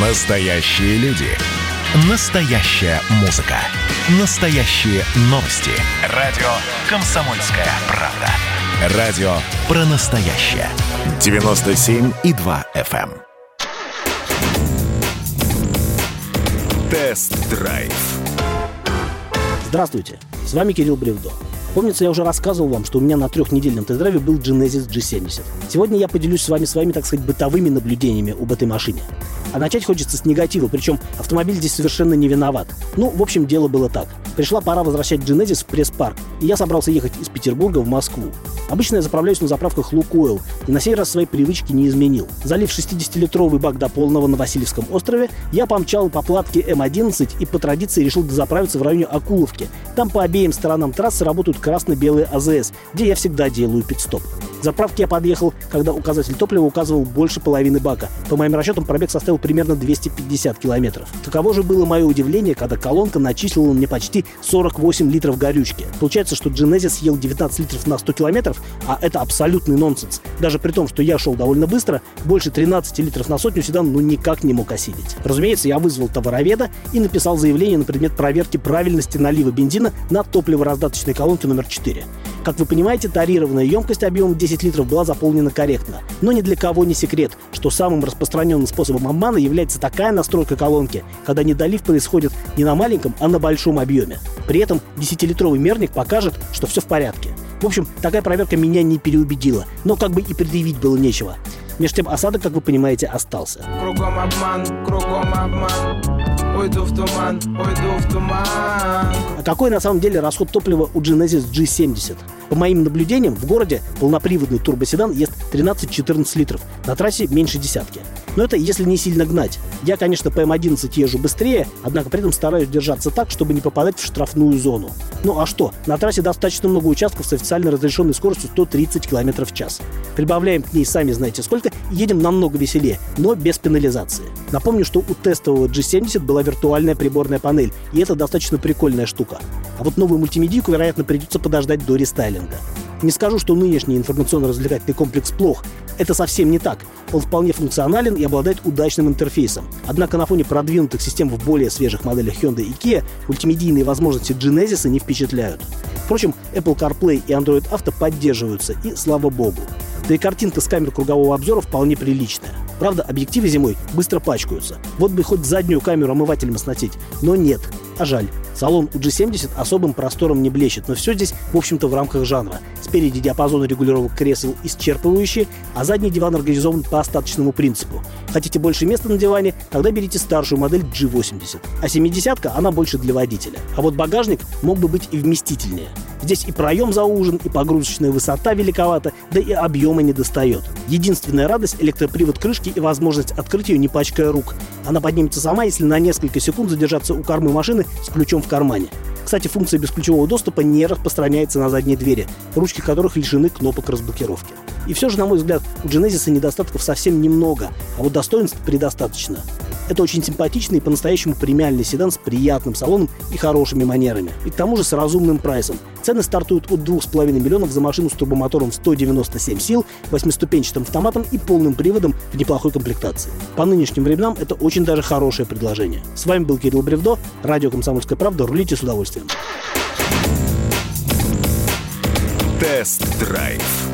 Настоящие люди. Настоящая музыка. Настоящие новости. Радио «Комсомольская правда». Радио про настоящее. 97,2 FM. эм. Тест-драйв. Здравствуйте, с вами Кирилл Бревдо. Помнится, я уже рассказывал вам, что у меня на трехнедельном тест-драйве был Genesis G70. Сегодня я поделюсь с вами своими, так сказать, бытовыми наблюдениями об этой машине. А начать хочется с негатива, причем автомобиль здесь совершенно не виноват. Ну, в общем, дело было так. Пришла пора возвращать Genesis в пресс-парк, и я собрался ехать из Петербурга в Москву. Обычно я заправляюсь на заправках Лукойл, и на сей раз свои привычки не изменил. Залив 60-литровый бак до полного на Васильевском острове, я помчал по платке М11 и по традиции решил дозаправиться в районе Акуловки. Там по обеим сторонам трассы работают красно-белые АЗС, где я всегда делаю пит-стоп. К заправке я подъехал, когда указатель топлива указывал больше половины бака. По моим расчетам, пробег составил примерно 250 километров. Каково же было мое удивление, когда колонка начислила мне почти 48 литров горючки. Получается, что Genesis съел 19 литров на 100 километров, а это абсолютный нонсенс. Даже при том, что я шел довольно быстро, больше 13 литров на сотню седан ну никак не мог осилить. Разумеется, я вызвал товароведа и написал заявление на предмет проверки правильности налива бензина на топливораздаточной колонке номер 4. Как вы понимаете, тарированная емкость объемом 10 литров была заполнена корректно. Но ни для кого не секрет, что самым распространенным способом обмана является такая настройка колонки, когда недолив происходит не на маленьком, а на большом объеме. При этом 10-литровый мерник покажет, что все в порядке. В общем, такая проверка меня не переубедила, но как бы и предъявить было нечего. Между тем осадок, как вы понимаете, остался. Кругом обман, кругом обман Уйду в туман, уйду в туман А какой на самом деле расход топлива у Genesis G70? По моим наблюдениям, в городе полноприводный турбоседан ест 13-14 литров, на трассе меньше десятки. Но это если не сильно гнать. Я, конечно, по М11 езжу быстрее, однако при этом стараюсь держаться так, чтобы не попадать в штрафную зону. Ну а что? На трассе достаточно много участков с официально разрешенной скоростью 130 км в час. Прибавляем к ней сами знаете сколько и едем намного веселее, но без пенализации. Напомню, что у тестового G70 была виртуальная приборная панель, и это достаточно прикольная штука. А вот новую мультимедийку, вероятно, придется подождать до рестайлинга. Не скажу, что нынешний информационно-развлекательный комплекс плох. Это совсем не так. Он вполне функционален и обладает удачным интерфейсом. Однако на фоне продвинутых систем в более свежих моделях Hyundai и Kia мультимедийные возможности Genesis не впечатляют. Впрочем, Apple CarPlay и Android Auto поддерживаются, и слава богу. Да и картинка с камер кругового обзора вполне приличная. Правда, объективы зимой быстро пачкаются. Вот бы хоть заднюю камеру омывателем оснастить. Но нет. А жаль. Салон у G70 особым простором не блещет, но все здесь, в общем-то, в рамках жанра. Спереди диапазон регулировок кресел исчерпывающий, а задний диван организован по остаточному принципу. Хотите больше места на диване? Тогда берите старшую модель G80. А 70 она больше для водителя. А вот багажник мог бы быть и вместительнее. Здесь и проем заужен, и погрузочная высота великовата, да и объема не достает. Единственная радость – электропривод крышки и возможность открыть ее, не пачкая рук. Она поднимется сама, если на несколько секунд задержаться у кормы машины с ключом в кармане. Кстати, функция бесключевого доступа не распространяется на задние двери, ручки которых лишены кнопок разблокировки. И все же, на мой взгляд, у Genesis недостатков совсем немного, а вот достоинств предостаточно. Это очень симпатичный и по-настоящему премиальный седан с приятным салоном и хорошими манерами. И к тому же с разумным прайсом. Цены стартуют от 2,5 миллионов за машину с турбомотором в 197 сил, восьмиступенчатым автоматом и полным приводом в неплохой комплектации. По нынешним временам это очень даже хорошее предложение. С вами был Кирилл Бревдо, радио «Комсомольская правда». Рулите с удовольствием. Тест-драйв